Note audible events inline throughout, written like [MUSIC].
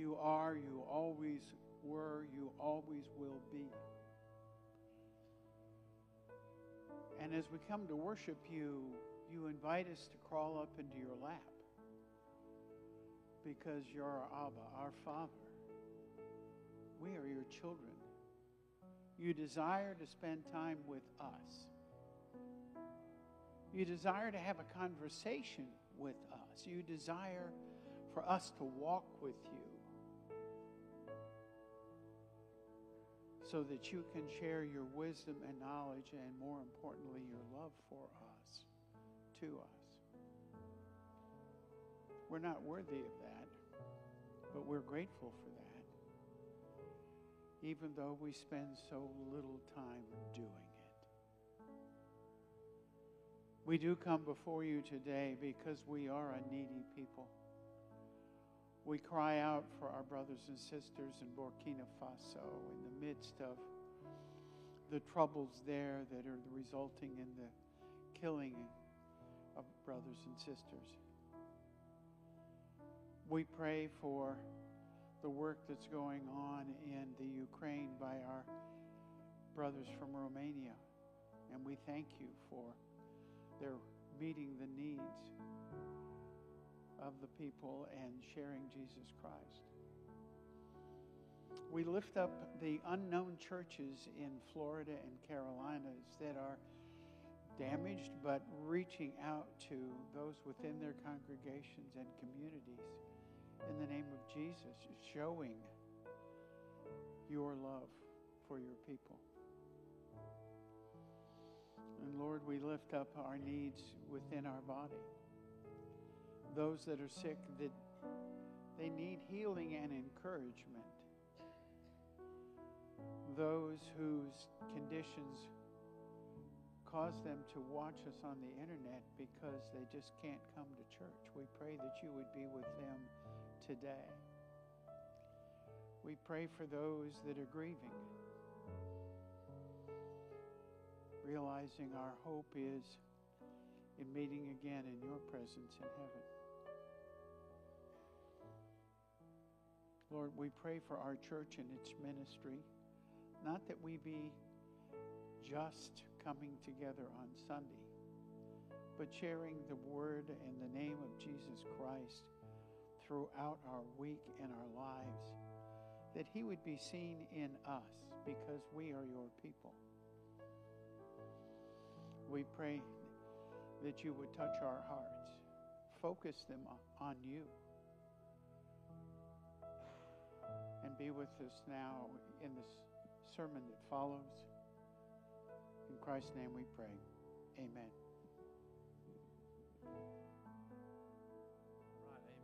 You are, you always were, you always will be. And as we come to worship you, you invite us to crawl up into your lap because you're our Abba, our Father. We are your children. You desire to spend time with us. You desire to have a conversation with us. You desire for us to walk with you so that you can share your wisdom and knowledge and, more importantly, your love for us, to us. We're not worthy of that, but we're grateful for that even though we spend so little time doing it. We do come before you today because we are a needy people. We cry out for our brothers and sisters in Burkina Faso in the midst of the troubles there that are resulting in the killing of brothers and sisters. We pray for the work that's going on in the Ukraine by our brothers from Romania. And we thank you for their meeting the needs of the people and sharing Jesus Christ. We lift up the unknown churches in Florida and Carolinas that are damaged but reaching out to those within their congregations and communities in the name of Jesus, showing your love for your people. And Lord, we lift up our needs within our body. Those that are sick, that they need healing and encouragement. Those whose conditions cause them to watch us on the internet because they just can't come to church. We pray that you would be with them today. We pray for those that are grieving, realizing our hope is in meeting again in your presence in heaven. Lord, we pray for our church and its ministry, not that we be just coming together on Sunday, but sharing the word and the name of Jesus Christ throughout our week and our lives, that He would be seen in us because we are your people. We pray that you would touch our hearts, focus them on you, be with us now in this sermon that follows. In Christ's name we pray. Amen.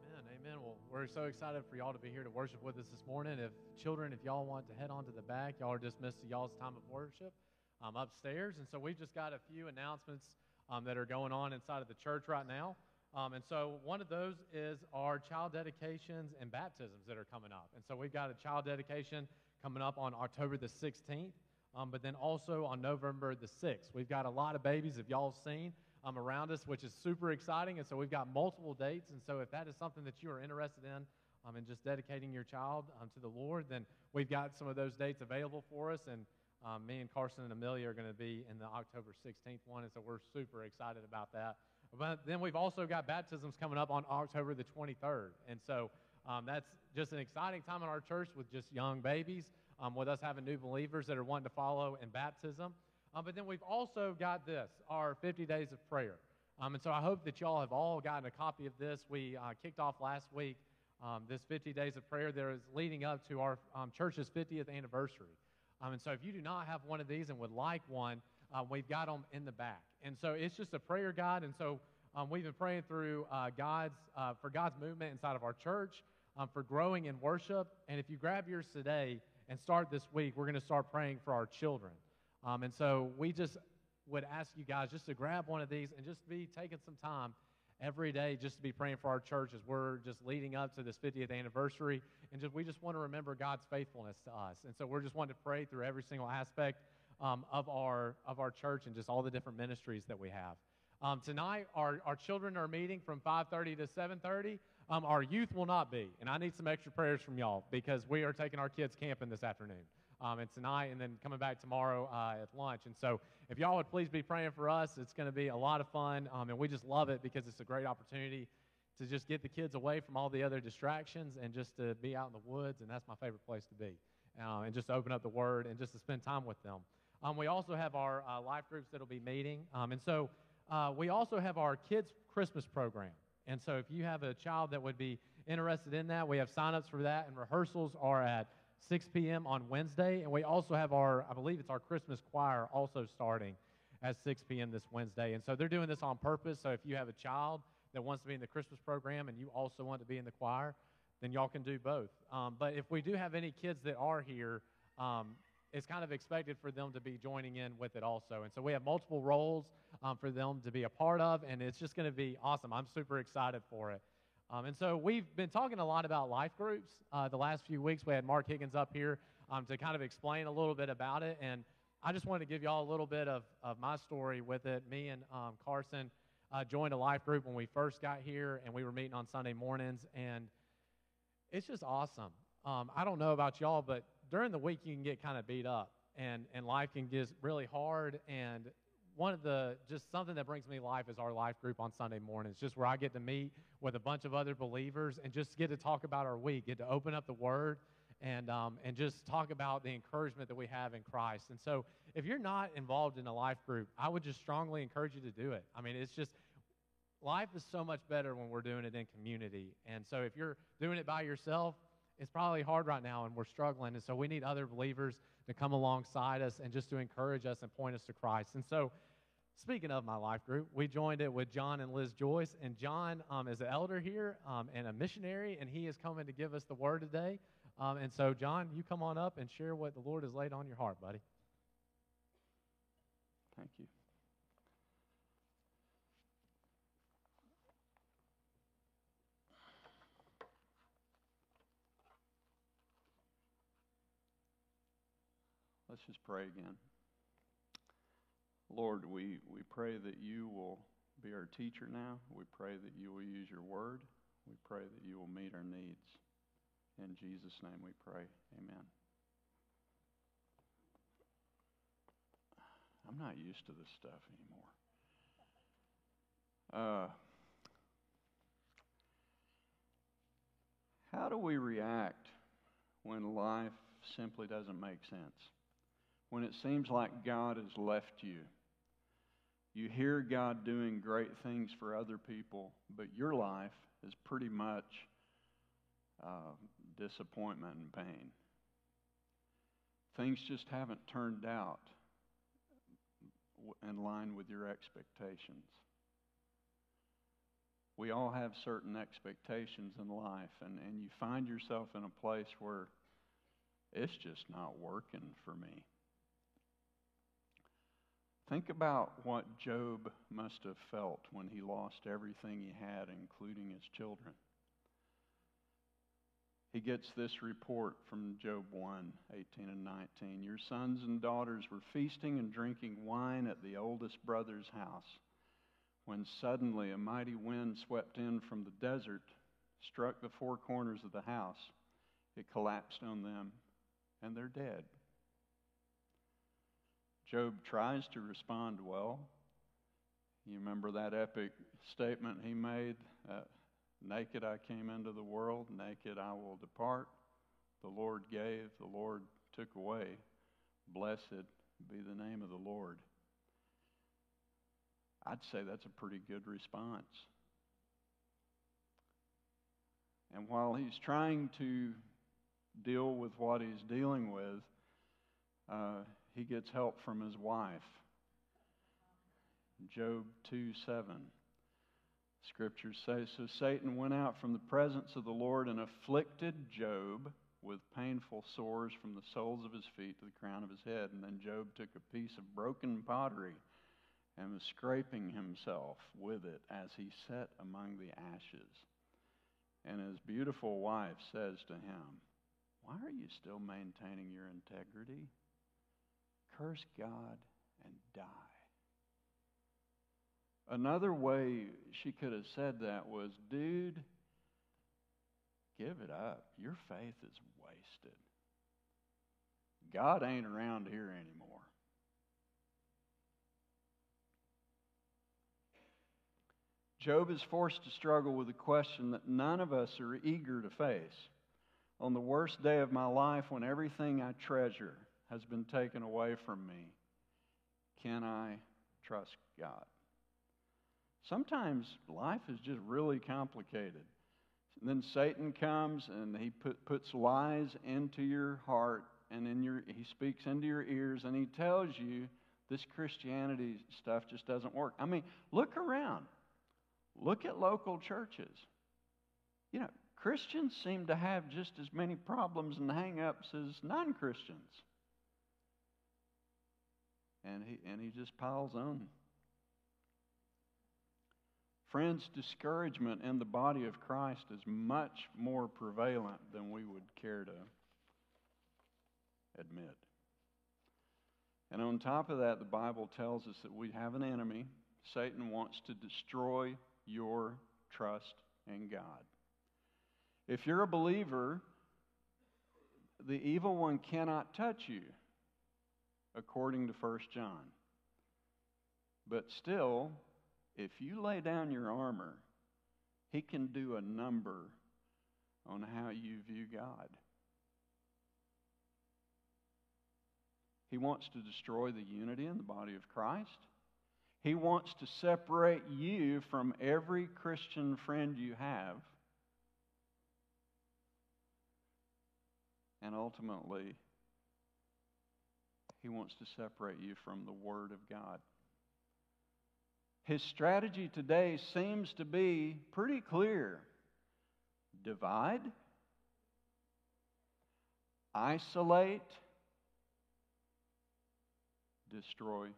Amen. Amen. Well, we're so excited for y'all to be here to worship with us this morning. If children, if y'all want to head on to the back, y'all are dismissed to y'all's time of worship um, upstairs. And so we've just got a few announcements um, that are going on inside of the church right now. Um, and so one of those is our child dedications and baptisms that are coming up. And so we've got a child dedication coming up on October the 16th, um, but then also on November the 6th. We've got a lot of babies, if y'all have seen um, around us, which is super exciting. And so we've got multiple dates. And so if that is something that you are interested in, um, and just dedicating your child um, to the Lord, then we've got some of those dates available for us. And um, me and Carson and Amelia are going to be in the October 16th one. And so we're super excited about that. But then we've also got baptisms coming up on October the 23rd. And so um, that's just an exciting time in our church with just young babies, um, with us having new believers that are wanting to follow in baptism. Um, but then we've also got this, our 50 days of prayer. Um, and so I hope that y'all have all gotten a copy of this. We uh, kicked off last week um, this 50 days of prayer that is leading up to our um, church's 50th anniversary. And so if you do not have one of these and would like one, uh, we've got them in the back. And so it's just a prayer guide. And so um, we've been praying through uh, God's, uh, for God's movement inside of our church, for growing in worship. And if you grab yours today and start this week, we're going to start praying for our children. Um, and so we just would ask you guys just to grab one of these and just be taking some time every day just to be praying for our church as we're just leading up to this 50th anniversary. And just, we just want to remember God's faithfulness to us. And so we're just wanting to pray through every single aspect um, of, our, of our church and just all the different ministries that we have. Um, tonight, our, our children are meeting from 5:30 to 7:30. Um, our youth will not be, and I need some extra prayers from y'all because we are taking our kids camping this afternoon um, and tonight, and then coming back tomorrow uh, at lunch. And so, if y'all would please be praying for us, it's going to be a lot of fun, um, and we just love it because it's a great opportunity to just get the kids away from all the other distractions and just to be out in the woods, and that's my favorite place to be, uh, and just open up the Word and just to spend time with them. Um, we also have our uh, life groups that'll be meeting, um, and so uh, we also have our kids' Christmas program. And so, if you have a child that would be interested in that, we have signups for that, and rehearsals are at 6 p.m. on Wednesday. And we also have our, I believe it's our Christmas choir also starting at 6 p.m. this Wednesday. And so they're doing this on purpose. So if you have a child that wants to be in the Christmas program and you also want to be in the choir, then y'all can do both. Um, but if we do have any kids that are here, um, it's kind of expected for them to be joining in with it also. And so we have multiple roles um, for them to be a part of, and it's just going to be awesome. I'm super excited for it. Um, and so we've been talking a lot about life groups uh, the last few weeks. We had Mark Higgins up here um, to kind of explain a little bit about it. And I just wanted to give y'all a little bit of, of my story with it. Me and um, Carson uh, joined a life group when we first got here, and we were meeting on Sunday mornings. And it's just awesome. Um, I don't know about y'all, but during the week, you can get kind of beat up, and, and life can get really hard. And one of the just something that brings me life is our life group on Sunday mornings, just where I get to meet with a bunch of other believers and just get to talk about our week, get to open up the Word, and um, and just talk about the encouragement that we have in Christ. And so, if you're not involved in a life group, I would just strongly encourage you to do it. I mean, it's just life is so much better when we're doing it in community. And so, if you're doing it by yourself, it's probably hard right now, and we're struggling. And so, we need other believers to come alongside us and just to encourage us and point us to Christ. And so, speaking of my life group, we joined it with John and Liz Joyce. And John um, is an elder here um, and a missionary, and he is coming to give us the word today. Um, and so, John, you come on up and share what the Lord has laid on your heart, buddy. Thank you. Let's just pray again. Lord, we, we pray that you will be our teacher now. We pray that you will use your word. We pray that you will meet our needs. In Jesus' name we pray. Amen. I'm not used to this stuff anymore. Uh, how do we react when life simply doesn't make sense? When it seems like God has left you? You hear God doing great things for other people, but your life is pretty much uh, disappointment and pain. Things just haven't turned out in line with your expectations. We all have certain expectations in life, and, and you find yourself in a place where it's just not working for me. Think about what Job must have felt when he lost everything he had, including his children. He gets this report from Job 1 18 and 19. Your sons and daughters were feasting and drinking wine at the oldest brother's house when suddenly a mighty wind swept in from the desert, struck the four corners of the house. It collapsed on them, and they're dead. Job tries to respond well. You remember that epic statement he made? Uh, naked I came into the world, naked I will depart. The Lord gave, the Lord took away. Blessed be the name of the Lord. I'd say that's a pretty good response. And while he's trying to deal with what he's dealing with, uh, he gets help from his wife. Job 2 7. Scriptures say So Satan went out from the presence of the Lord and afflicted Job with painful sores from the soles of his feet to the crown of his head. And then Job took a piece of broken pottery and was scraping himself with it as he sat among the ashes. And his beautiful wife says to him, Why are you still maintaining your integrity? Curse God and die. Another way she could have said that was, dude, give it up. Your faith is wasted. God ain't around here anymore. Job is forced to struggle with a question that none of us are eager to face. On the worst day of my life, when everything I treasure has been taken away from me, can I trust God? Sometimes life is just really complicated. And then Satan comes and he put, puts lies into your heart and in your, he speaks into your ears and he tells you this Christianity stuff just doesn't work. I mean, look around. Look at local churches. You know, Christians seem to have just as many problems and hang-ups as non-Christians. And he, and he just piles on. Friends, discouragement in the body of Christ is much more prevalent than we would care to admit. And on top of that, the Bible tells us that we have an enemy. Satan wants to destroy your trust in God. If you're a believer, the evil one cannot touch you, according to 1 John. But still, if you lay down your armor, he can do a number on how you view God. He wants to destroy the unity in the body of Christ. He wants to separate you from every Christian friend you have. And ultimately, he wants to separate you from the Word of God. His strategy today seems to be pretty clear divide, isolate, destroy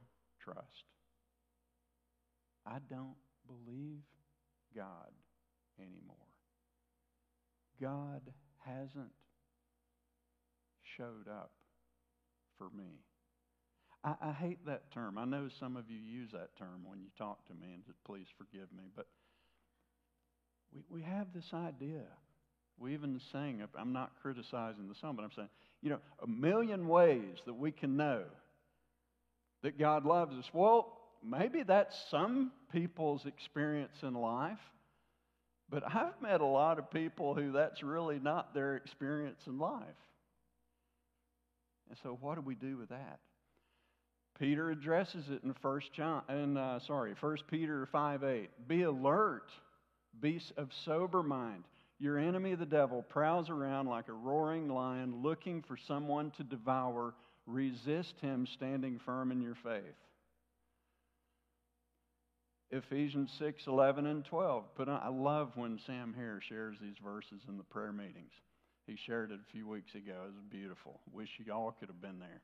trust. I don't believe God anymore. God hasn't showed up for me. I, I, hate that term. I know some of you use that term when you talk to me, and please forgive me, but we, we have this idea. We even sang, I'm not criticizing the song, but I'm saying, you know, a million ways that we can know that God loves us. Well, maybe that's some people's experience in life, but I've met a lot of people who that's really not their experience in life. And so, what do we do with that? Peter addresses it in First John, and uh, sorry, First Peter five eight. Be alert, be of sober mind. Your enemy, the devil, prowls around like a roaring lion, looking for someone to devour. Resist him, standing firm in your faith. Ephesians 6, 11, and 12. Put on, I love when Sam here shares these verses in the prayer meetings. He shared it a few weeks ago. It was beautiful. Wish you all could have been there.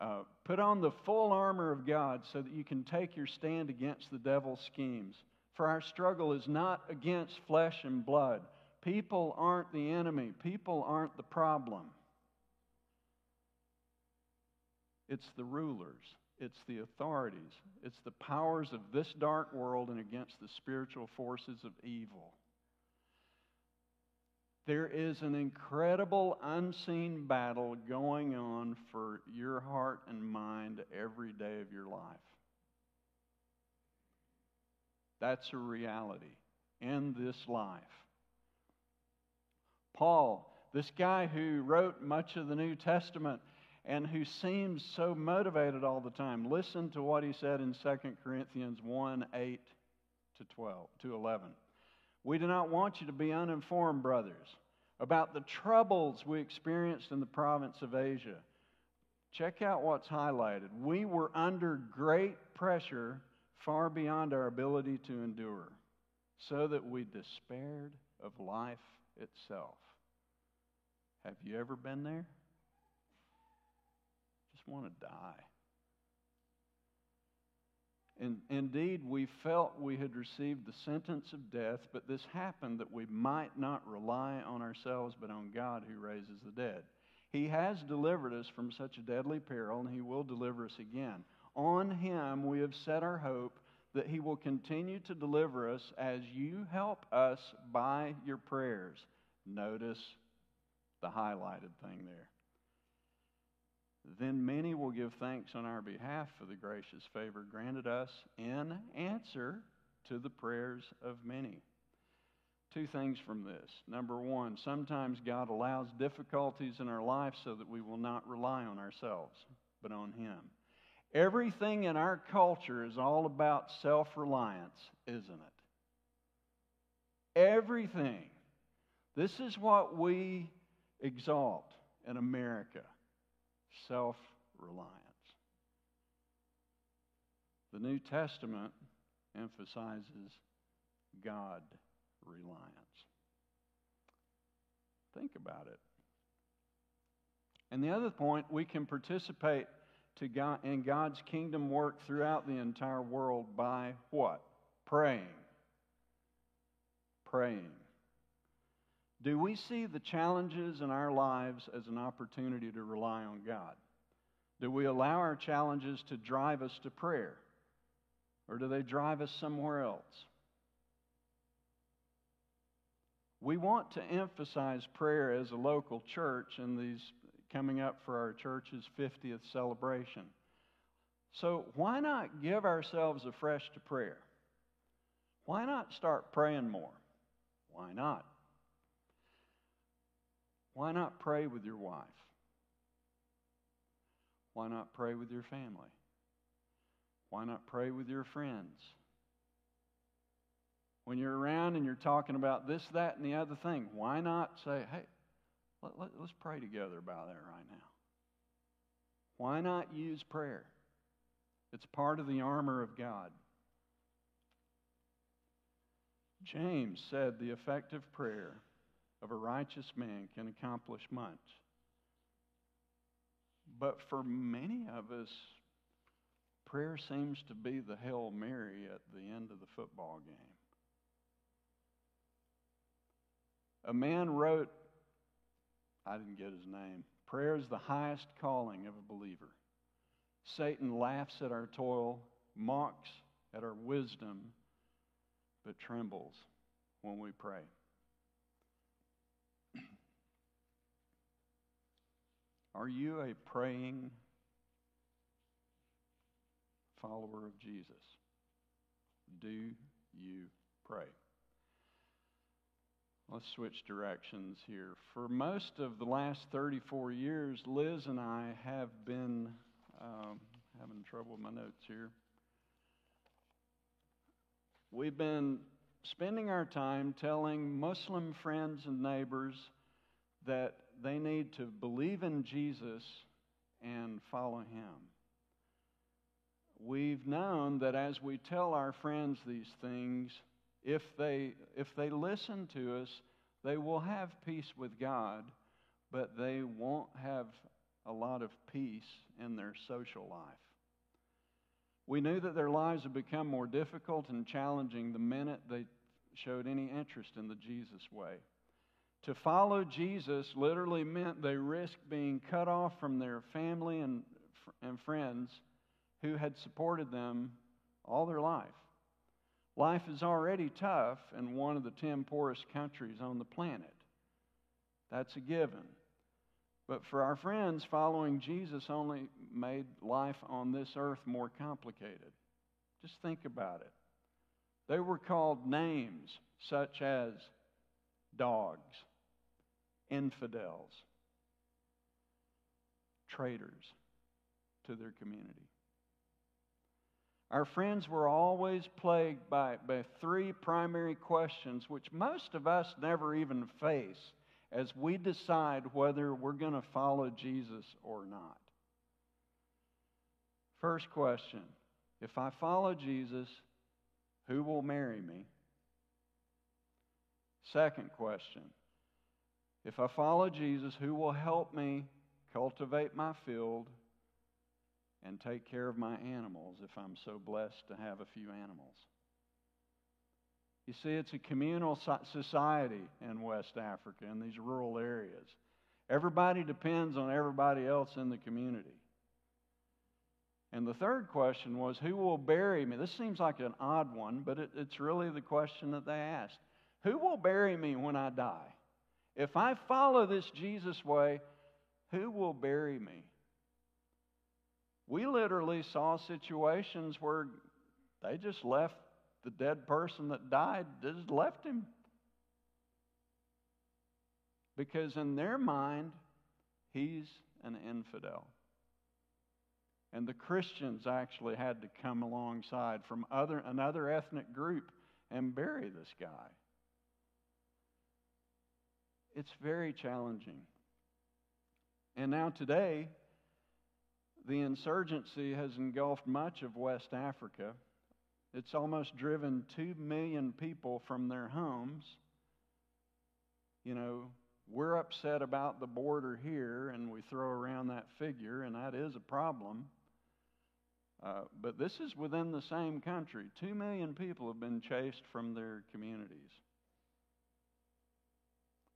Uh, put on the full armor of God so that you can take your stand against the devil's schemes. For our struggle is not against flesh and blood. People aren't the enemy, people aren't the problem. It's the rulers, it's the authorities, it's the powers of this dark world and against the spiritual forces of evil. There is an incredible unseen battle going on for your heart and mind every day of your life. That's a reality in this life. Paul, this guy who wrote much of the New Testament, and who seems so motivated all the time. Listen to what he said in 2 Corinthians 1 8 to 12 to 11. We do not want you to be uninformed, brothers, about the troubles we experienced in the province of Asia. Check out what's highlighted. We were under great pressure far beyond our ability to endure, so that we despaired of life itself. Have you ever been there? just want to die. And indeed, we felt we had received the sentence of death, but this happened that we might not rely on ourselves, but on God who raises the dead. He has delivered us from such a deadly peril, and He will deliver us again. On Him we have set our hope that He will continue to deliver us as you help us by your prayers. Notice the highlighted thing there. Then many will give thanks on our behalf for the gracious favor granted us in answer to the prayers of many. Two things from this. Number one, sometimes God allows difficulties in our life so that we will not rely on ourselves, but on Him. Everything in our culture is all about self reliance, isn't it? Everything. This is what we exalt in America self reliance. The New Testament emphasizes God reliance. Think about it. And the other point, we can participate to God, in God's kingdom work throughout the entire world by what? Praying. Praying. Do we see the challenges in our lives as an opportunity to rely on God? Do we allow our challenges to drive us to prayer? Or do they drive us somewhere else? We want to emphasize prayer as a local church in these coming up for our church's 50th celebration. So, why not give ourselves afresh to prayer? Why not start praying more? Why not? Why not pray with your wife? Why not pray with your family? Why not pray with your friends? When you're around and you're talking about this, that, and the other thing, why not say, hey, let, let, let's pray together about that right now? Why not use prayer? It's part of the armor of God. James said the effective prayer of a righteous man can accomplish much. But for many of us, prayer seems to be the Hail Mary at the end of the football game. A man wrote, I didn't get his name, prayer is the highest calling of a believer. Satan laughs at our toil, mocks at our wisdom, but trembles when we pray. Are you a praying follower of Jesus? Do you pray? Let's switch directions here. For most of the last 34 years, Liz and I have been um, having trouble with my notes here. We've been spending our time telling Muslim friends and neighbors that they need to believe in Jesus and follow him. We've known that as we tell our friends these things, if they, if they listen to us, they will have peace with God, but they won't have a lot of peace in their social life. We knew that their lives would become more difficult and challenging the minute they showed any interest in the Jesus way. To follow Jesus literally meant they risked being cut off from their family and, and friends who had supported them all their life. Life is already tough in one of the 10 poorest countries on the planet. That's a given. But for our friends, following Jesus only made life on this earth more complicated. Just think about it. They were called names such as dogs, infidels, traitors to their community. Our friends were always plagued by, by three primary questions, which most of us never even face as we decide whether we're going to follow Jesus or not. First question If I follow Jesus, who will marry me? Second question if I follow Jesus, who will help me cultivate my field and take care of my animals if I'm so blessed to have a few animals? You see, it's a communal society in West Africa, in these rural areas. Everybody depends on everybody else in the community. And the third question was, Who will bury me? This seems like an odd one, but it, it's really the question that they asked. Who will bury me when I die? If I follow this Jesus way, who will bury me? We literally saw situations where they just left the dead person that died, just left him. Because in their mind, he's an infidel. And the Christians actually had to come alongside from other, another ethnic group and bury this guy. It's very challenging. And now, today, the insurgency has engulfed much of West Africa. It's almost driven 2 million people from their homes. You know, we're upset about the border here, and we throw around that figure, and that is a problem. Uh, but this is within the same country. Two million people have been chased from their communities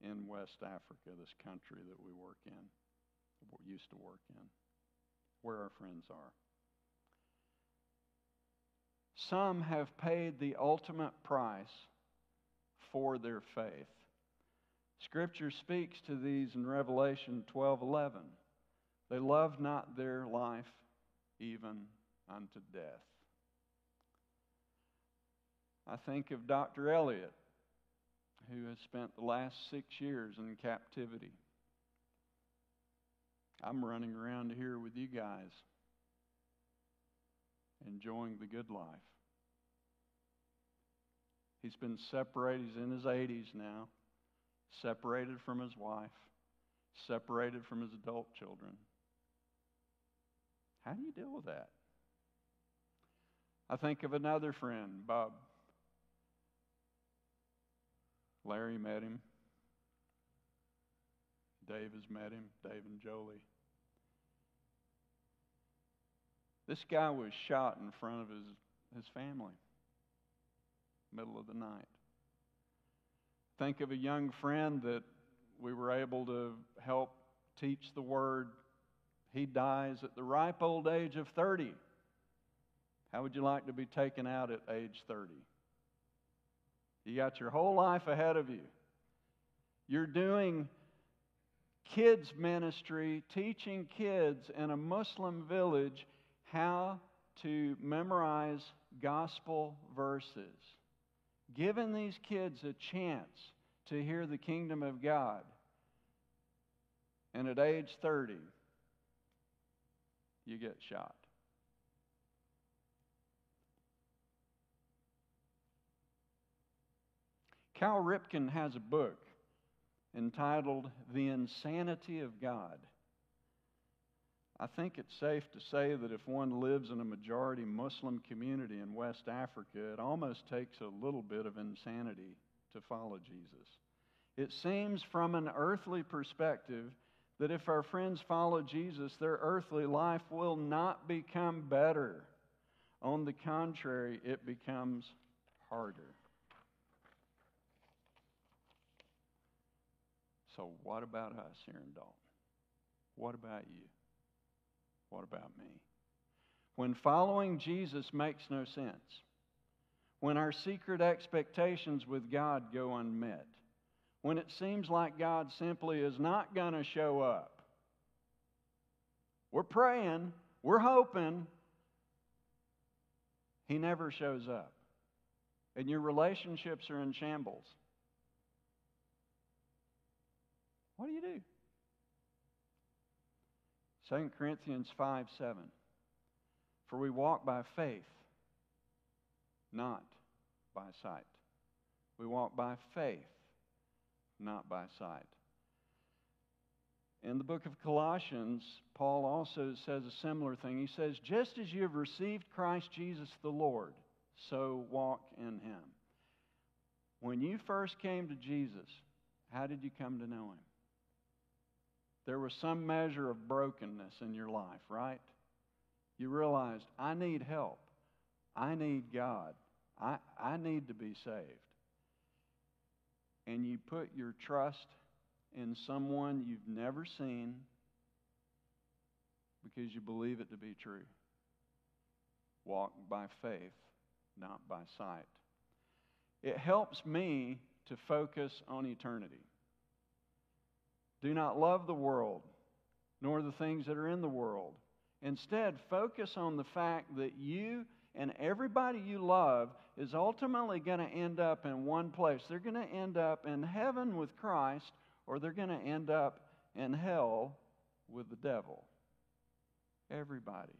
in West Africa, this country that we work in, used to work in, where our friends are. Some have paid the ultimate price for their faith. Scripture speaks to these in Revelation 12:11. They loved not their life even unto death. I think of Dr. Elliot, who has spent the last six years in captivity. I'm running around here with you guys, enjoying the good life. He's been separated, he's in his 80s now, separated from his wife, separated from his adult children. How do you deal with that? I think of another friend, Bob. Larry met him. Dave has met him, Dave and Jolie. This guy was shot in front of his, his family, middle of the night. Think of a young friend that we were able to help teach the word. He dies at the ripe old age of 30. How would you like to be taken out at age 30? You got your whole life ahead of you. You're doing kids' ministry, teaching kids in a Muslim village how to memorize gospel verses, giving these kids a chance to hear the kingdom of God. And at age 30, you get shot. Cal Ripken has a book entitled The Insanity of God. I think it's safe to say that if one lives in a majority Muslim community in West Africa, it almost takes a little bit of insanity to follow Jesus. It seems from an earthly perspective that if our friends follow Jesus, their earthly life will not become better. On the contrary, it becomes harder. So, what about us here in Dalton? What about you? What about me? When following Jesus makes no sense, when our secret expectations with God go unmet, when it seems like God simply is not going to show up, we're praying, we're hoping, He never shows up. And your relationships are in shambles. What do you do? 2 Corinthians 5 7. For we walk by faith, not by sight. We walk by faith, not by sight. In the book of Colossians, Paul also says a similar thing. He says, Just as you have received Christ Jesus the Lord, so walk in him. When you first came to Jesus, how did you come to know him? There was some measure of brokenness in your life, right? You realized, I need help. I need God. I, I need to be saved. And you put your trust in someone you've never seen because you believe it to be true. walk by faith, not by sight. It helps me to focus on eternity. Do not love the world, nor the things that are in the world. Instead, focus on the fact that you and everybody you love is ultimately going to end up in one place. They're going to end up in heaven with Christ, or they're going to end up in hell with the devil. Everybody.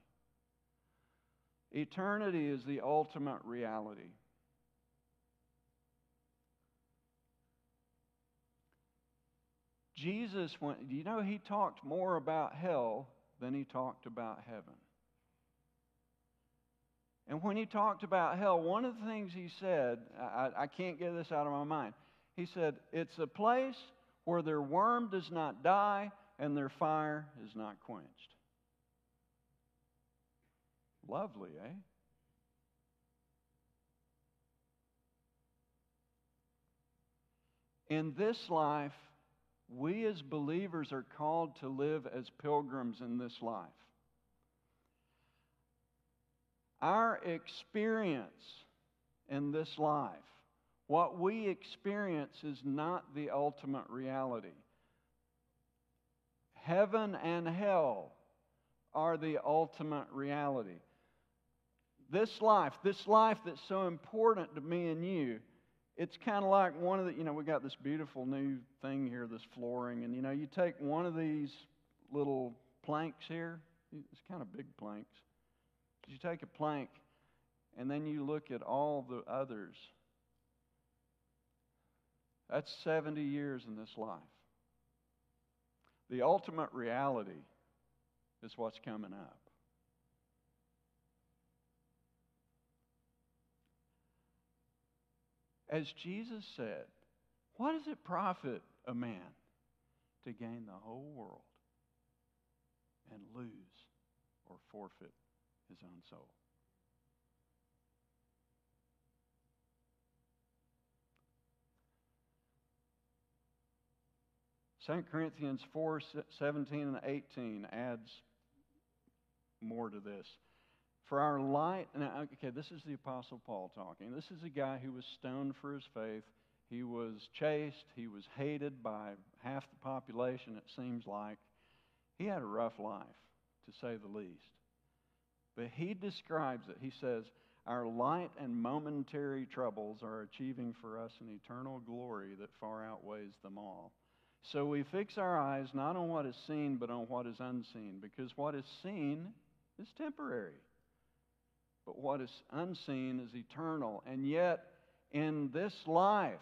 Eternity is the ultimate reality. Jesus went, you know, he talked more about hell than he talked about heaven. And when he talked about hell, one of the things he said, I, I can't get this out of my mind. He said, It's a place where their worm does not die and their fire is not quenched. Lovely, eh? In this life, we as believers are called to live as pilgrims in this life. Our experience in this life, what we experience, is not the ultimate reality. Heaven and hell are the ultimate reality. This life, this life that's so important to me and you, it's kind of like one of the, you know, we got this beautiful new thing here, this flooring, and you know, you take one of these little planks here, it's kind of big planks. You take a plank and then you look at all the others. That's 70 years in this life. The ultimate reality is what's coming up. As Jesus said, what does it profit a man to gain the whole world and lose or forfeit his own soul? Second Corinthians 4 17 and 18 adds more to this. For our light, now, okay, this is the Apostle Paul talking. This is a guy who was stoned for his faith. He was chased. He was hated by half the population, it seems like. He had a rough life, to say the least. But he describes it. He says, Our light and momentary troubles are achieving for us an eternal glory that far outweighs them all. So we fix our eyes not on what is seen, but on what is unseen, because what is seen is temporary but what is unseen is eternal. And yet, in this life,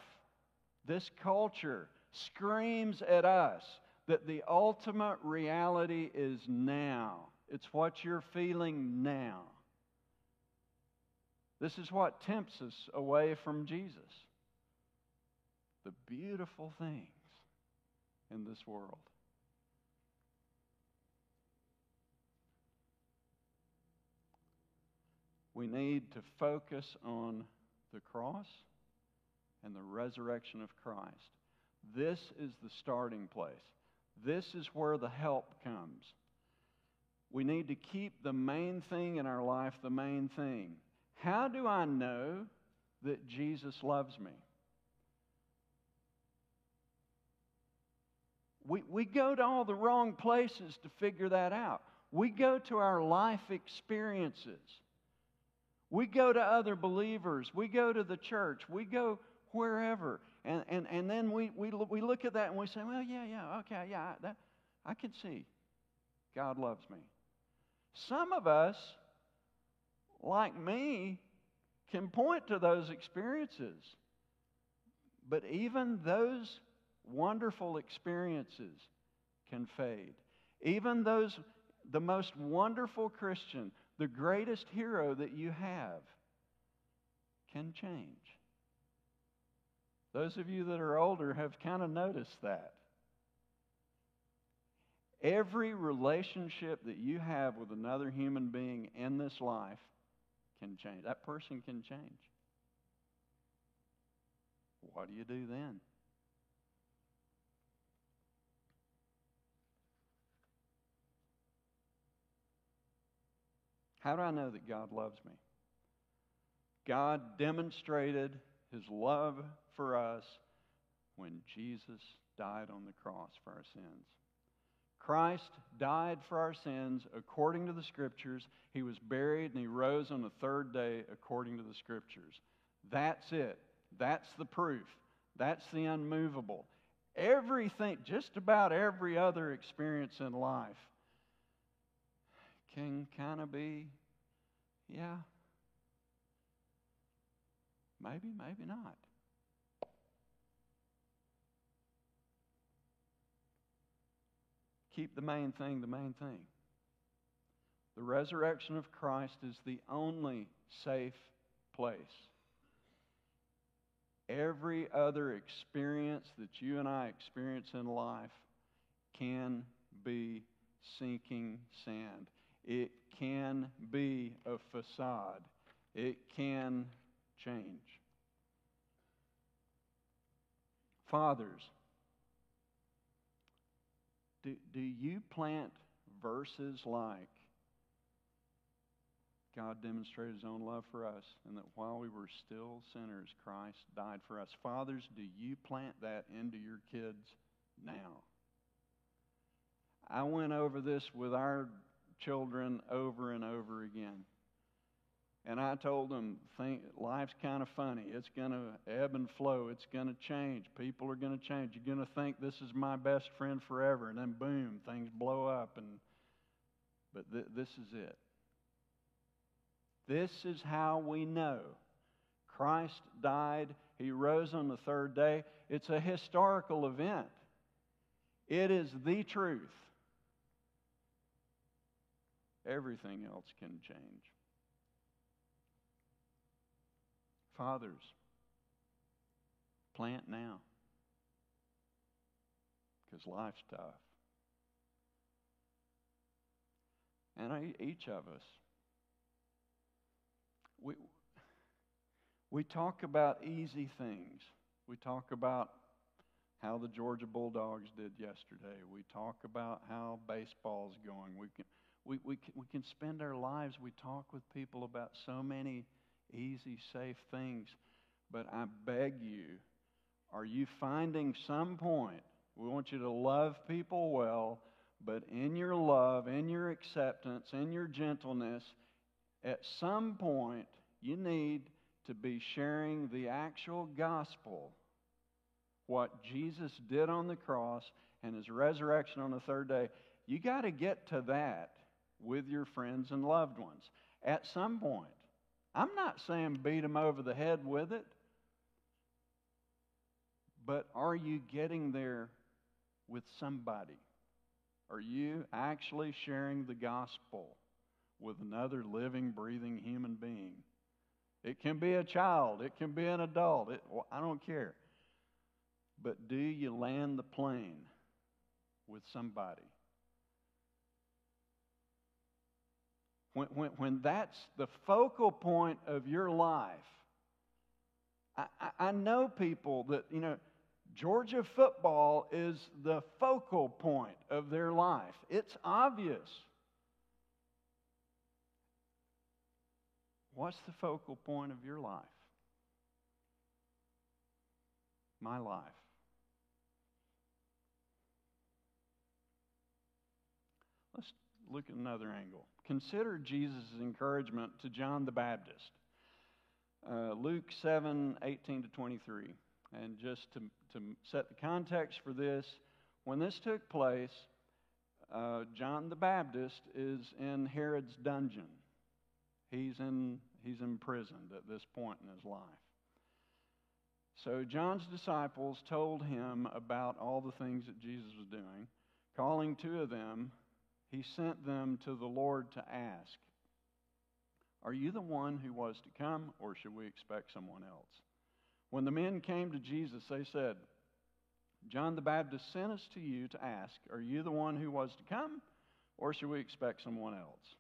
this culture screams at us that the ultimate reality is now. It's what you're feeling now. This is what tempts us away from Jesus. The beautiful things in this world. We need to focus on the cross and the resurrection of Christ. This is the starting place. This is where the help comes. We need to keep the main thing in our life the main thing. How do I know that Jesus loves me? We, we go to all the wrong places to figure that out. We go to our life experiences. We go to other believers. We go to the church. We go wherever. And, and, and then we, we, we look at that and we say, well, yeah, yeah, okay, yeah, that, I can see God loves me. Some of us, like me, can point to those experiences. But even those wonderful experiences can fade. Even those, the most wonderful Christian, the greatest hero that you have can change. Those of you that are older have kind of noticed that. Every relationship that you have with another human being in this life can change. That person can change. What do you do then? How do I know that God loves me? God demonstrated his love for us when Jesus died on the cross for our sins. Christ died for our sins according to the Scriptures. He was buried and he rose on the third day according to the Scriptures. That's it. That's the proof. That's the unmovable. Everything, just about every other experience in life can kind of be, yeah, maybe, maybe not. Keep the main thing the main thing. The resurrection of Christ is the only safe place. Every other experience that you and I experience in life can be sinking sand. It can be a facade. It can change. Fathers, do, do you plant verses like God demonstrated his own love for us and that while we were still sinners, Christ died for us? Fathers, do you plant that into your kids now? I went over this with our children over and over again. And I told them, think life's kind of funny. It's going to ebb and flow. It's going to change. People are going to change. You're going to think this is my best friend forever, and then boom, things blow up. And but th- this is it. This is how we know Christ died. He rose on the third day. It's a historical event. It is the truth. Everything else can change. Fathers, plant now because life's tough. And I, each of us, we, we talk about easy things. We talk about how the Georgia Bulldogs did yesterday. We talk about how baseball's going. We can, we, we, can, we can spend our lives, we talk with people about so many easy, safe things. But I beg you, are you finding some point? We want you to love people well, but in your love, in your acceptance, in your gentleness, at some point, you need to be sharing the actual gospel, what Jesus did on the cross and his resurrection on the third day. You got to get to that with your friends and loved ones at some point. I'm not saying beat them over the head with it, but are you getting there with somebody? Are you actually sharing the gospel with another living, breathing human being? It can be a child, it can be an adult, it, well, I don't care. But do you land the plane with somebody? When, when, when that's the focal point of your life, I, I, I know people that, you know, Georgia football is the focal point of their life. It's obvious. What's the focal point of your life? My life. Let's look at another angle. Consider Jesus' encouragement to John the Baptist. Uh, Luke 7 18 to 23. And just to, to set the context for this, when this took place, uh, John the Baptist is in Herod's dungeon. He's, in, he's imprisoned at this point in his life. So John's disciples told him about all the things that Jesus was doing. Calling two of them, he sent them to the Lord to ask, Are you the one who was to come, or should we expect someone else? When the men came to Jesus, they said, John the Baptist sent us to you to ask, Are you the one who was to come, or should we expect someone else?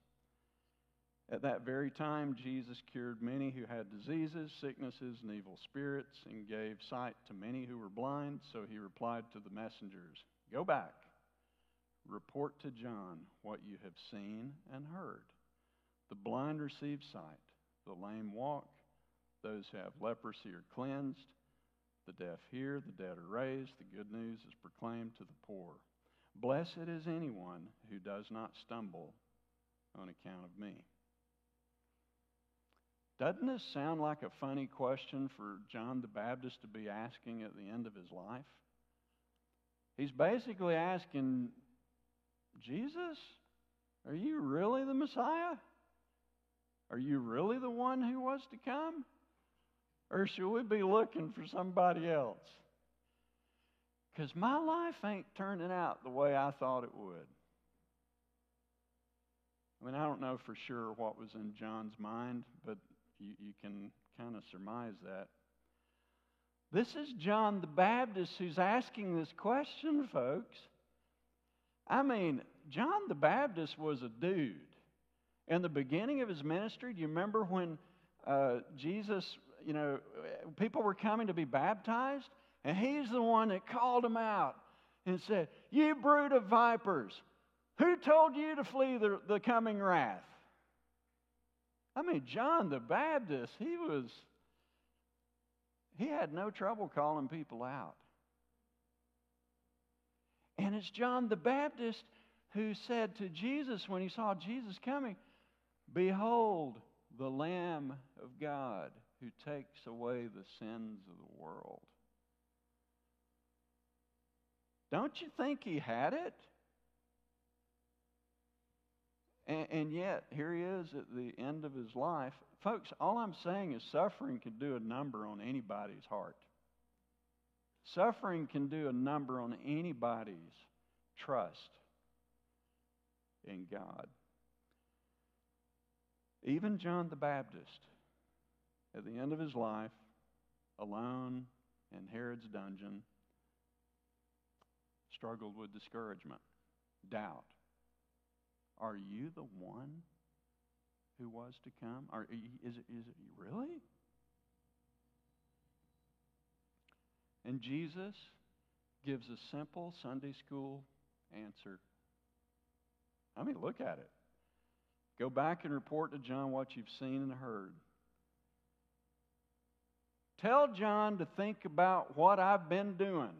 At that very time, Jesus cured many who had diseases, sicknesses, and evil spirits, and gave sight to many who were blind. So he replied to the messengers Go back Report to John what you have seen and heard. The blind receive sight, the lame walk, those who have leprosy are cleansed, the deaf hear, the dead are raised, the good news is proclaimed to the poor. Blessed is anyone who does not stumble on account of me. Doesn't this sound like a funny question for John the Baptist to be asking at the end of his life? He's basically asking, Jesus, are you really the Messiah? Are you really the one who was to come? Or should we be looking for somebody else? Because my life ain't turning out the way I thought it would. I mean, I don't know for sure what was in John's mind, but you, you can kind of surmise that. This is John the Baptist who's asking this question, folks. I mean, John the Baptist was a dude. In the beginning of his ministry, do you remember when uh, Jesus, you know, people were coming to be baptized? And he's the one that called them out and said, You brood of vipers, who told you to flee the, the coming wrath? I mean, John the Baptist, he was, he had no trouble calling people out. And it's John the Baptist who said to Jesus when he saw Jesus coming, Behold, the Lamb of God who takes away the sins of the world. Don't you think he had it? And, and, yet, here he is at the end of his life. Folks, all I'm saying is suffering can do a number on anybody's heart. Suffering can do a number on anybody's trust in God. Even John the Baptist, at the end of his life, alone in Herod's dungeon, struggled with discouragement, doubt. Are you the one who was to come? Are, is, is it really? And Jesus gives a simple Sunday school answer. I mean, look at it. Go back and report to John what you've seen and heard. Tell John to think about what I've been doing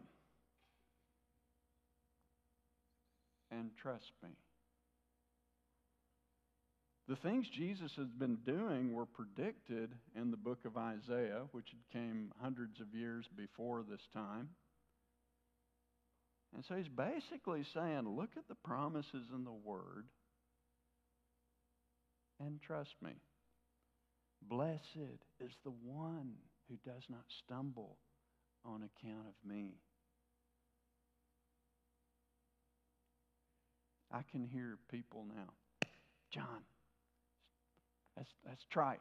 and trust me. The things Jesus has been doing were predicted in the book of Isaiah, which had came hundreds of years before this time. And so he's basically saying, look at the promises in the Word and trust me. Blessed is the one who does not stumble on account of me. I can hear people now. John, that's that's trite.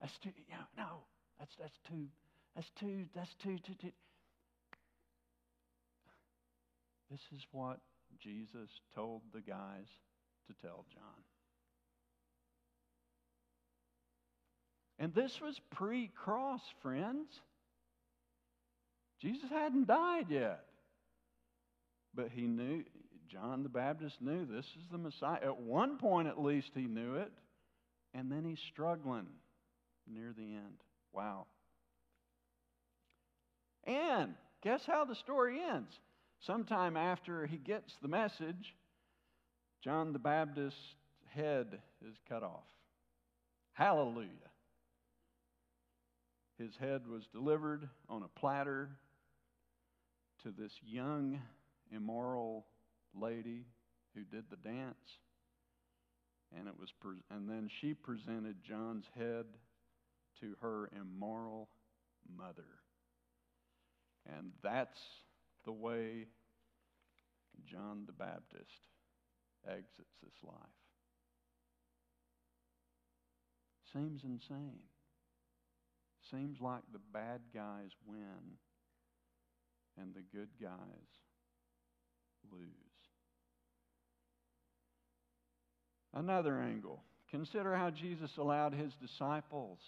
That's too yeah, no. That's that's too that's too that's too, too, too. This is what Jesus told the guys to tell John. And this was pre cross, friends. Jesus hadn't died yet. But he knew, John the Baptist knew this is the Messiah. At one point, at least, he knew it. And then he's struggling near the end. Wow. And guess how the story ends? Sometime after he gets the message, John the Baptist's head is cut off. Hallelujah. His head was delivered on a platter to this young, immoral lady who did the dance. And, it was pre- and then she presented John's head to her immoral mother. And that's the way John the Baptist exits this life. Seems insane. Seems like the bad guys win and the good guys lose. Another angle. Consider how Jesus allowed his disciples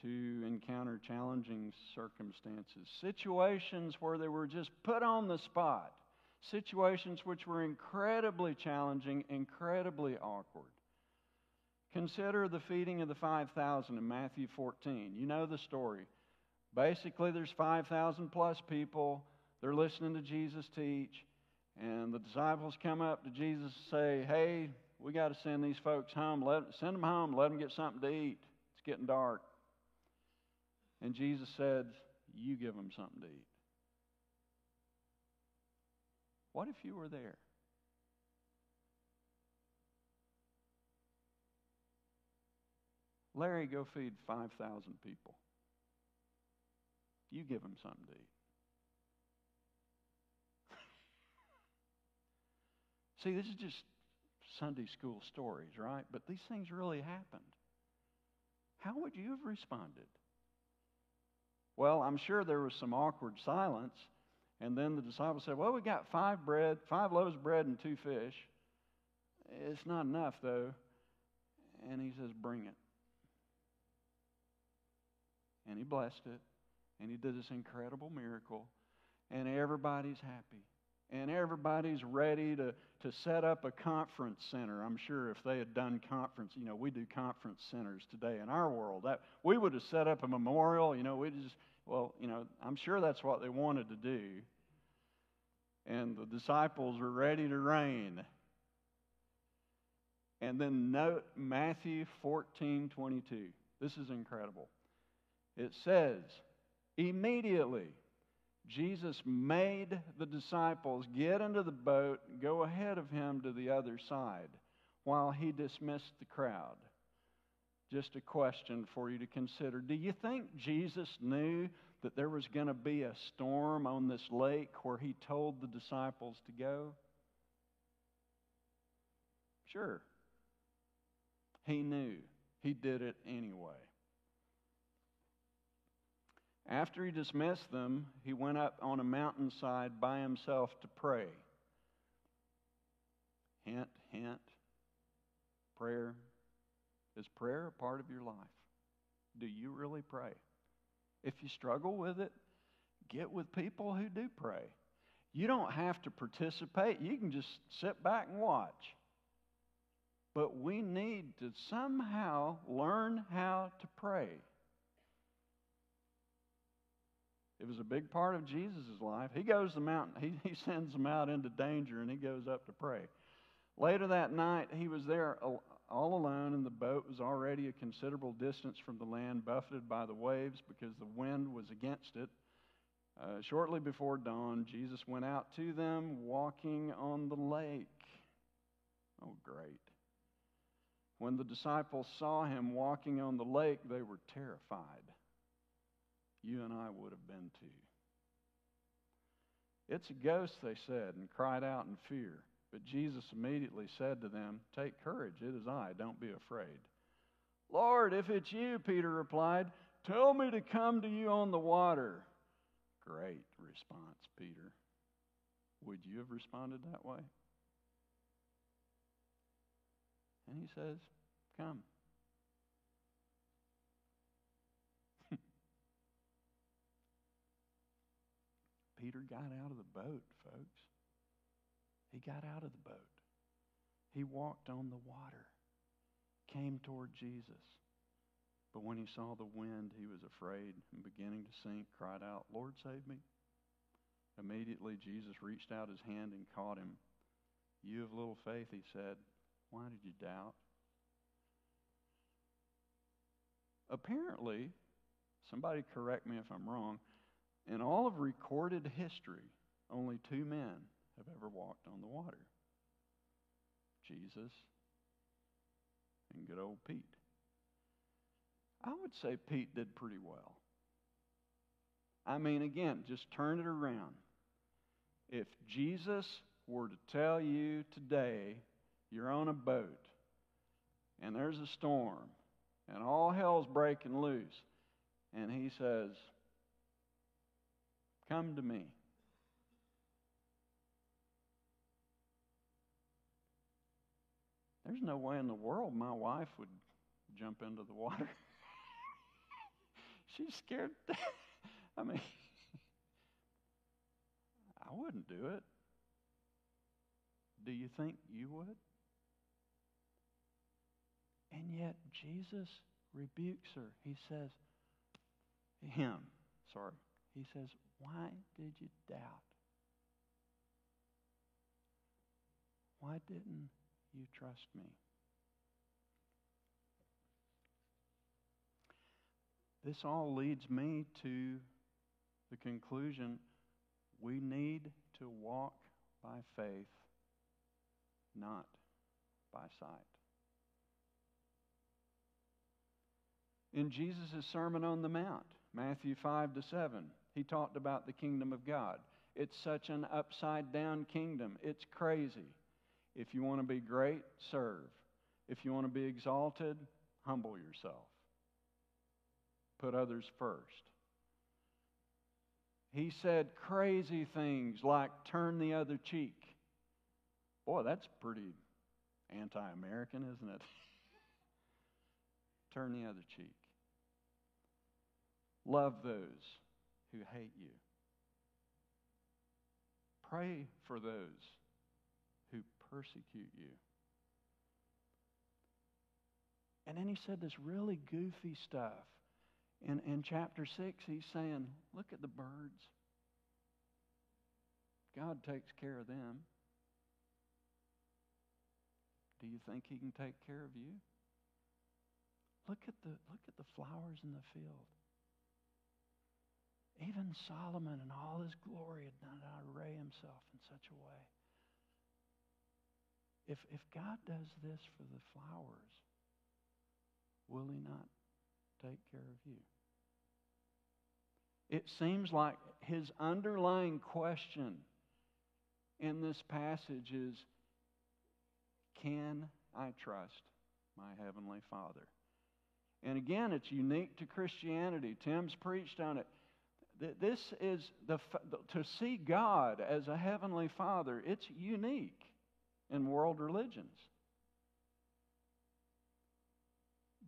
to encounter challenging circumstances, situations where they were just put on the spot, situations which were incredibly challenging, incredibly awkward. Consider the feeding of the 5,000 in Matthew 14. You know the story. Basically, there's 5,000 plus people. They're listening to Jesus teach. And the disciples come up to Jesus and say, Hey, we got to send these folks home. Let, send them home. Let them get something to eat. It's getting dark. And Jesus said, You give them something to eat. What if you were there? Larry, go feed 5,000 people. You give them something to eat. See, this is just Sunday school stories, right? But these things really happened. How would you have responded? Well, I'm sure there was some awkward silence. And then the disciples said, Well, we got five bread, five loaves of bread and two fish. It's not enough, though. And he says, Bring it. And he blessed it. And he did this incredible miracle. And everybody's happy. And everybody's ready to, to set up a conference center. I'm sure if they had done conference, you know, we do conference centers today in our world. That we would have set up a memorial, you know, we just well, you know, I'm sure that's what they wanted to do. And the disciples were ready to reign. And then note Matthew 14 22. This is incredible. It says, immediately, Jesus made the disciples get into the boat, go ahead of him to the other side, while he dismissed the crowd. Just a question for you to consider. Do you think Jesus knew that there was going to be a storm on this lake where he told the disciples to go? Sure. He knew. He did it anyway. After he dismissed them, he went up on a mountainside by himself to pray. Hint, hint. Prayer. Is prayer a part of your life? Do you really pray? If you struggle with it, get with people who do pray. You don't have to participate, you can just sit back and watch. But we need to somehow learn how to pray. It was a big part of Jesus' life. He goes to the mountain, he, [LAUGHS] he sends them out into danger, and he goes up to pray. Later that night, he was there all alone, and the boat was already a considerable distance from the land, buffeted by the waves because the wind was against it. Uh, shortly before dawn, Jesus went out to them walking on the lake. Oh, great. When the disciples saw him walking on the lake, they were terrified you and I would have been too. It's a ghost, they said, and cried out in fear. But Jesus immediately said to them, Take courage, it is I, don't be afraid. Lord, if it's you, Peter replied, tell me to come to you on the water. Great response, Peter. Would you have responded that way? And he says, Come. Peter got out of the boat, folks. He got out of the boat. He walked on the water, came toward Jesus. But when he saw the wind, he was afraid and beginning to sink, cried out, Lord, save me. Immediately, Jesus reached out his hand and caught him. You of little faith, he said, why did you doubt? Apparently, somebody correct me if I'm wrong, in all of recorded history, only two men have ever walked on the water Jesus and good old Pete. I would say Pete did pretty well. I mean, again, just turn it around. If Jesus were to tell you today you're on a boat and there's a storm and all hell's breaking loose, and he says, Come to me. There's no way in the world my wife would jump into the water. [LAUGHS] She's scared. [LAUGHS] I mean, [LAUGHS] I wouldn't do it. Do you think you would? And yet Jesus rebukes her. He says, him, sorry. He says, Why did you doubt? Why didn't you trust me? This all leads me to the conclusion we need to walk by faith, not by sight. In Jesus' Sermon on the Mount, Matthew 5 to 7, he talked about the kingdom of God. It's such an upside down kingdom. It's crazy. If you want to be great, serve. If you want to be exalted, humble yourself. Put others first. He said crazy things like turn the other cheek. Boy, that's pretty anti American, isn't it? [LAUGHS] turn the other cheek. Love those who hate you. Pray for those who persecute you. And then he said this really goofy stuff. In, in chapter 6, he's saying, Look at the birds. God takes care of them. Do you think he can take care of you? Look at the, look at the flowers in the field. Even Solomon in all his glory had not array himself in such a way. If, if God does this for the flowers, will he not take care of you? It seems like his underlying question in this passage is Can I trust my Heavenly Father? And again, it's unique to Christianity. Tim's preached on it. This is the, to see God as a heavenly Father, it's unique in world religions.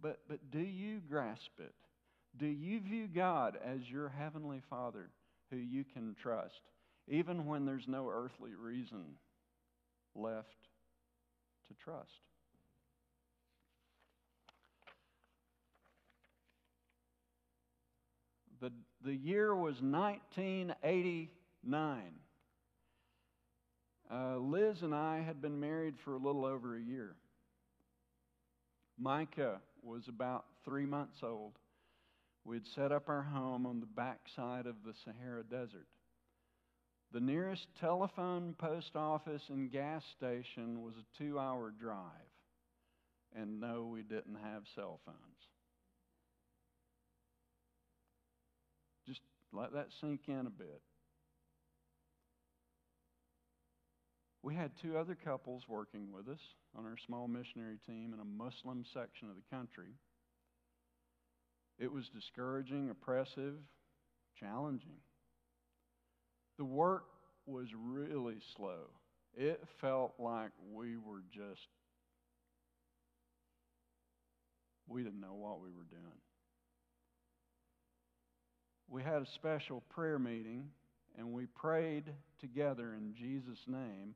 But, but do you grasp it? Do you view God as your heavenly Father who you can trust, even when there's no earthly reason left to trust? The, the year was 1989. Uh, Liz and I had been married for a little over a year. Micah was about three months old. We'd set up our home on the backside of the Sahara Desert. The nearest telephone, post office, and gas station was a two hour drive. And no, we didn't have cell phones. Let that sink in a bit. We had two other couples working with us on our small missionary team in a Muslim section of the country. It was discouraging, oppressive, challenging. The work was really slow. It felt like we were just, we didn't know what we were doing we had a special prayer meeting and we prayed together in Jesus' name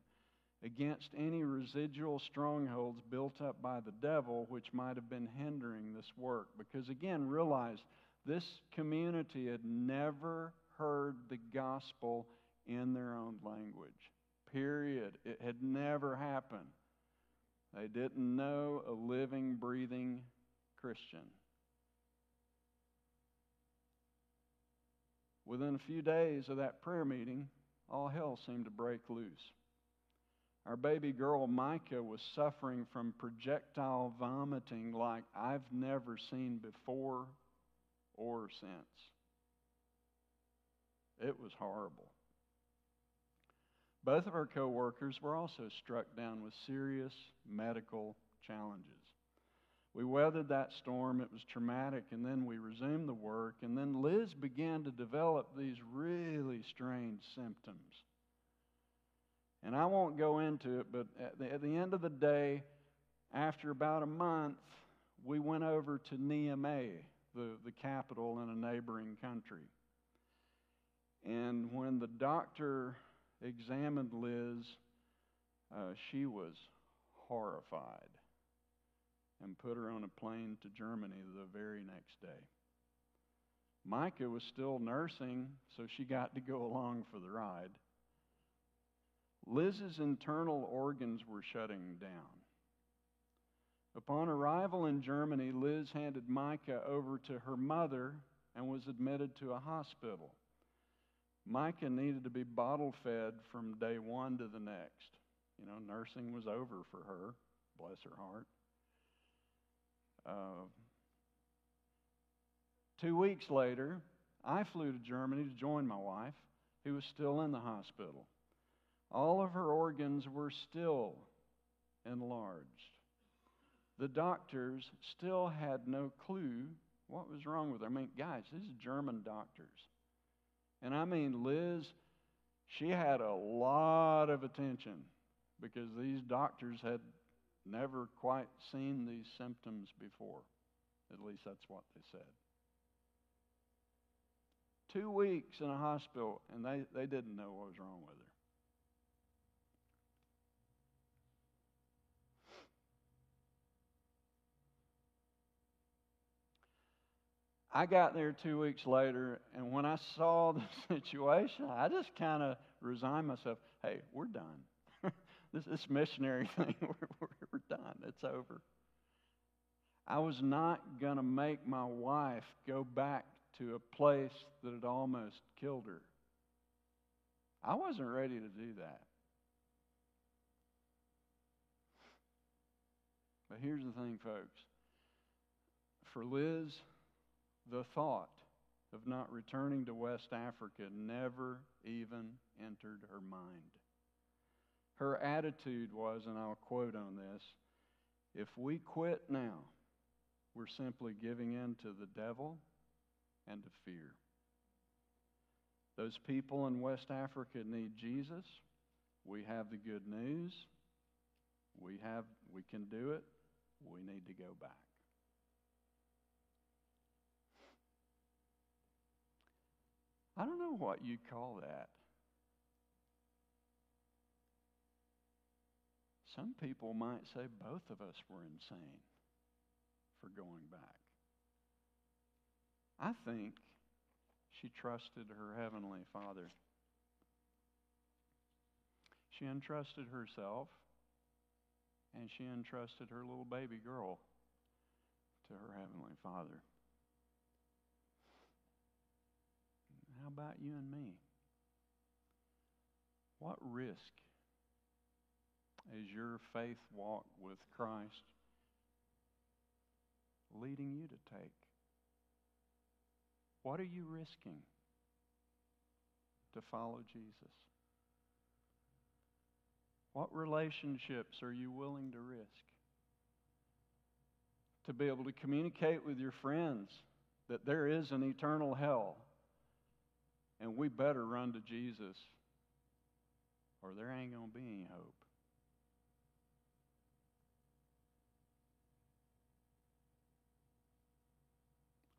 against any residual strongholds built up by the devil which might have been hindering this work. Because again, realize this community had never heard the gospel in their own language. Period. It had never happened. They didn't know a living, breathing Christian. Within a few days of that prayer meeting, all hell seemed to break loose. Our baby girl Micah was suffering from projectile vomiting like I've never seen before or since. It was horrible. Both of our co-workers were also struck down with serious medical challenges. We weathered that storm. It was traumatic, and then we resumed the work. And then Liz began to develop these really strange symptoms. And I won't go into it, but at the, at the end of the day, after about a month, we went over to Niamey, the, the capital in a neighboring country. And when the doctor examined Liz, uh, she was horrified and put her on a plane to Germany the very next day. Micah was still nursing, so she got to go along for the ride. Liz's internal organs were shutting down. Upon arrival in Germany, Liz handed Micah over to her mother and was admitted to a hospital. Micah needed to be bottle fed from day one to the next. You know, nursing was over for her, bless her heart. Uh, two weeks later, I flew to Germany to join my wife, who was still in the hospital. All of her organs were still enlarged. The doctors still had no clue what was wrong with her. I mean, guys, these German doctors. And I mean, Liz, she had a lot of attention because these doctors had never quite seen these symptoms before. At least that's what they said. Two weeks in a hospital, and they, they didn't know what was wrong with her. I got there two weeks later, and when I saw the [LAUGHS] situation, I just kind of resigned myself. Hey, we're done. This, this missionary [LAUGHS] thing, [LAUGHS] we're, we're, we're done. It's over. I was not going to make my wife go back to a place that had almost killed her. I wasn't ready to do that. But here's the thing, folks. For Liz, the thought of not returning to West Africa never even entered her mind. Her attitude was, and I'll quote on this if we quit now, we're simply giving in to the devil and to fear. Those people in West Africa need Jesus. We have the good news. We have we can do it. We need to go back. I don't know what you call that. Some people might say both of us were insane for going back. I think she trusted her Heavenly Father. She entrusted herself and she entrusted her little baby girl to her Heavenly Father. How about you and me? What risk is your faith walk with Christ leading you to take? What are you risking to follow Jesus? What relationships are you willing to risk? To be able to communicate with your friends that there is an eternal hell and we better run to Jesus or there ain't going to be any hope.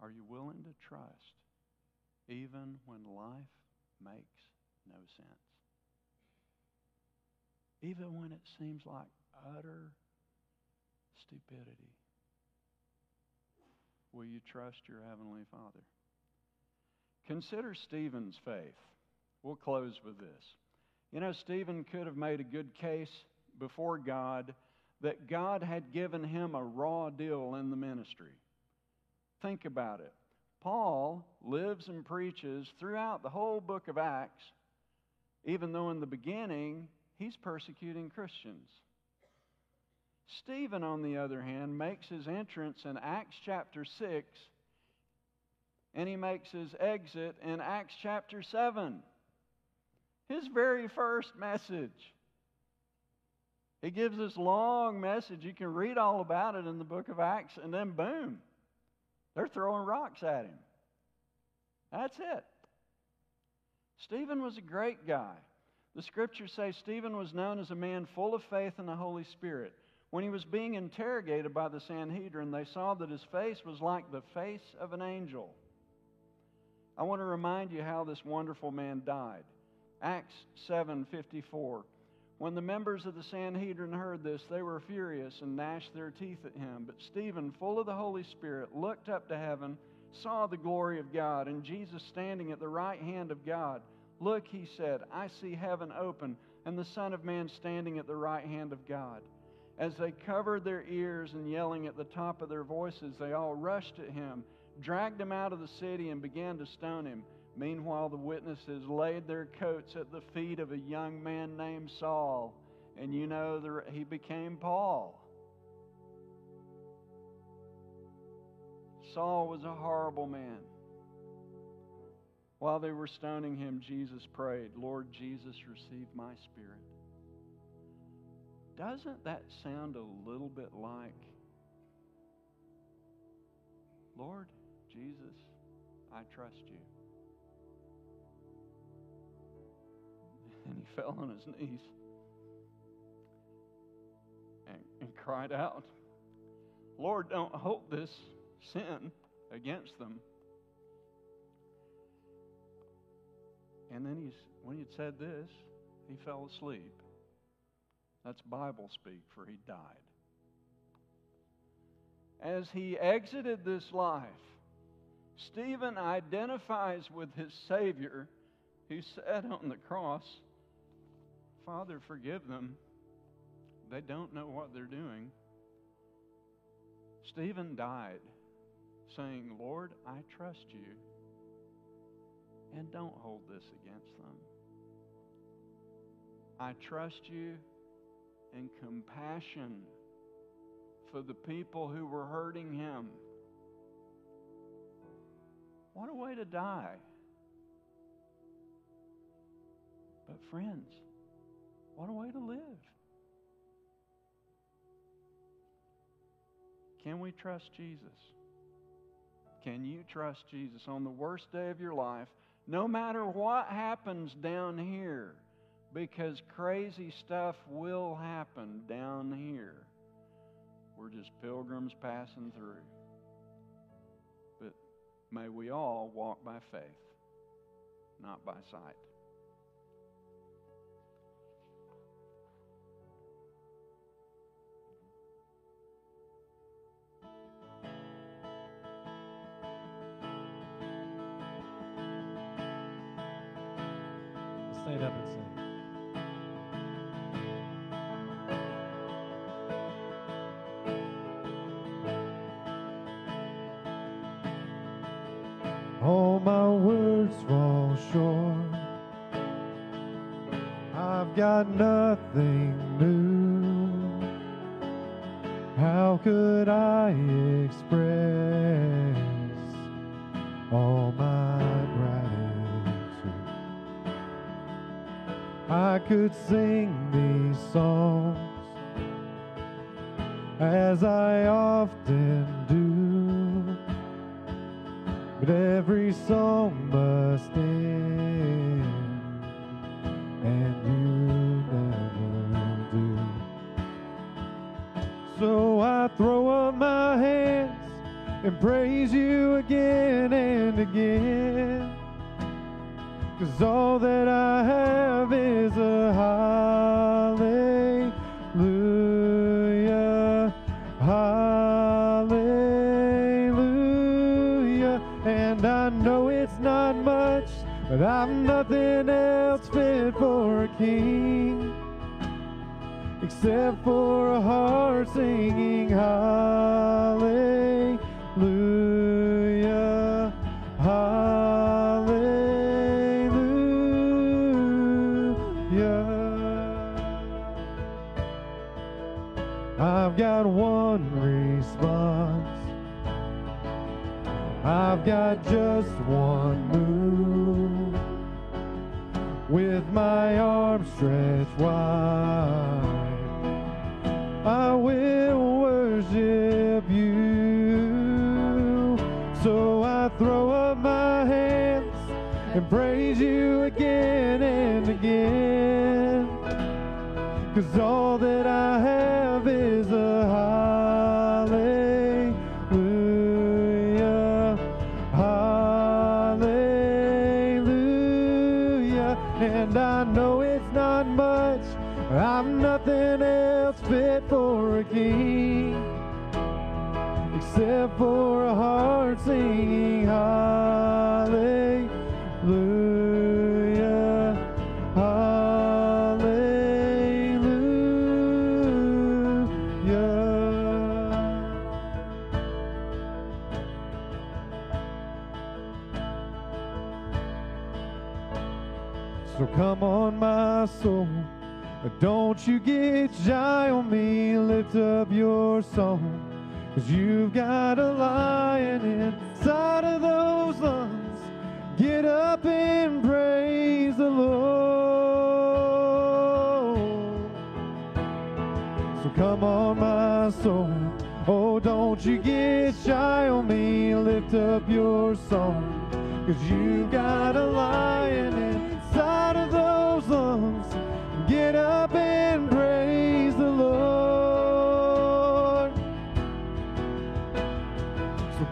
Are you willing to trust even when life makes no sense? Even when it seems like utter stupidity? Will you trust your Heavenly Father? Consider Stephen's faith. We'll close with this. You know, Stephen could have made a good case before God that God had given him a raw deal in the ministry. Think about it. Paul lives and preaches throughout the whole book of Acts, even though in the beginning he's persecuting Christians. Stephen, on the other hand, makes his entrance in Acts chapter 6 and he makes his exit in Acts chapter 7. His very first message. He gives this long message. You can read all about it in the book of Acts, and then boom, they're throwing rocks at him. That's it. Stephen was a great guy. The scriptures say Stephen was known as a man full of faith in the Holy Spirit. When he was being interrogated by the Sanhedrin, they saw that his face was like the face of an angel. I want to remind you how this wonderful man died. Acts 7:54. When the members of the Sanhedrin heard this, they were furious and gnashed their teeth at him. But Stephen, full of the Holy Spirit, looked up to heaven, saw the glory of God, and Jesus standing at the right hand of God. Look, he said, I see heaven open, and the Son of Man standing at the right hand of God. As they covered their ears and yelling at the top of their voices, they all rushed at him, dragged him out of the city, and began to stone him. Meanwhile, the witnesses laid their coats at the feet of a young man named Saul, and you know the, he became Paul. Saul was a horrible man. While they were stoning him, Jesus prayed, Lord Jesus, receive my spirit. Doesn't that sound a little bit like, Lord Jesus, I trust you? And he fell on his knees and, and cried out, Lord, don't hold this sin against them. And then he's, when he'd said this, he fell asleep. That's Bible speak, for he died. As he exited this life, Stephen identifies with his Savior who said on the cross, Father, forgive them. They don't know what they're doing. Stephen died saying, Lord, I trust you, and don't hold this against them. I trust you and compassion for the people who were hurting him. What a way to die. But, friends, what a way to live. Can we trust Jesus? Can you trust Jesus on the worst day of your life, no matter what happens down here? Because crazy stuff will happen down here. We're just pilgrims passing through. But may we all walk by faith, not by sight. Up and sing. All my words fall short. I've got nothing new. How could I express all my I could sing these songs as I often do. But every song must end, and you never do. So I throw up my hands and praise you again and again. Cause all that I have is a hallelujah, hallelujah. And I know it's not much, but I'm nothing else fit for a king except for a heart singing hallelujah, got just one move with my arms stretched wide. I will worship you. So I throw up my hands and praise you again and again. Cause all that I have nothing else fit for a king except for a heart singing hallelujah, hallelujah. So come on, my soul. Don't you get shy on me, lift up your song. Cause you've got a lion inside of those lungs. Get up and praise the Lord. So come on, my soul. Oh, don't you get shy on me, lift up your song. Cause you've got a lion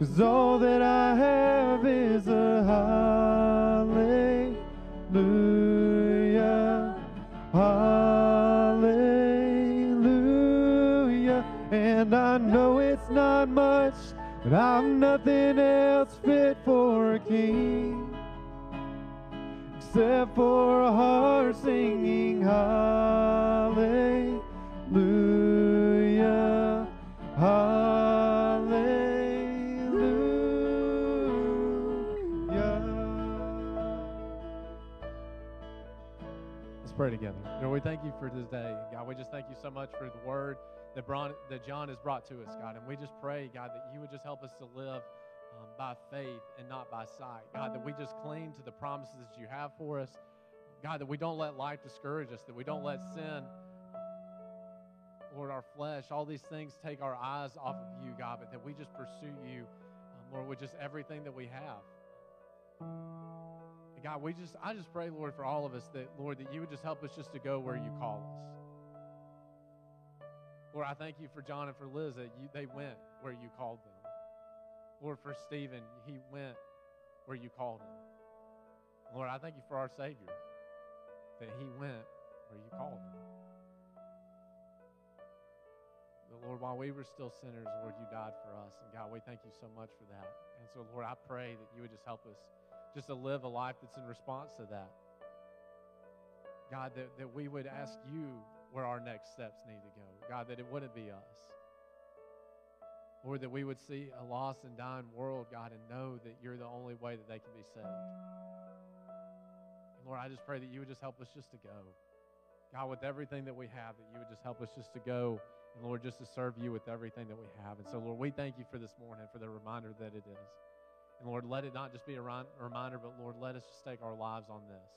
Cause all that I have is a hallelujah, hallelujah. And I know it's not much, but I'm nothing else fit for a king except for a heart singing hallelujah, for this day. God, we just thank you so much for the word that, Bron- that John has brought to us, God. And we just pray, God, that you would just help us to live um, by faith and not by sight. God, that we just cling to the promises that you have for us. God, that we don't let life discourage us, that we don't let sin, Lord, our flesh, all these things take our eyes off of you, God, but that we just pursue you, um, Lord, with just everything that we have. God, we just I just pray, Lord, for all of us that, Lord, that you would just help us just to go where you call us. Lord, I thank you for John and for Liz that you, they went where you called them. Lord, for Stephen, he went where you called him. Lord, I thank you for our Savior that he went where you called him. But Lord, while we were still sinners, Lord, you died for us. And God, we thank you so much for that. And so, Lord, I pray that you would just help us just to live a life that's in response to that. God, that, that we would ask you where our next steps need to go. God, that it wouldn't be us. Lord, that we would see a lost and dying world, God, and know that you're the only way that they can be saved. And Lord, I just pray that you would just help us just to go. God, with everything that we have, that you would just help us just to go and Lord, just to serve you with everything that we have. And so, Lord, we thank you for this morning, for the reminder that it is. And Lord, let it not just be a reminder, but Lord, let us just take our lives on this.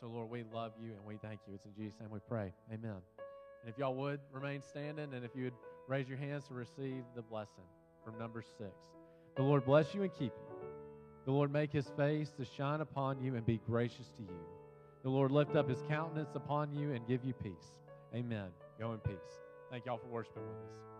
So, Lord, we love you and we thank you. It's in Jesus' name we pray. Amen. And if y'all would remain standing and if you would raise your hands to receive the blessing from number six. The Lord bless you and keep you. The Lord make his face to shine upon you and be gracious to you. The Lord lift up his countenance upon you and give you peace. Amen. Go in peace. Thank y'all for worshiping with us.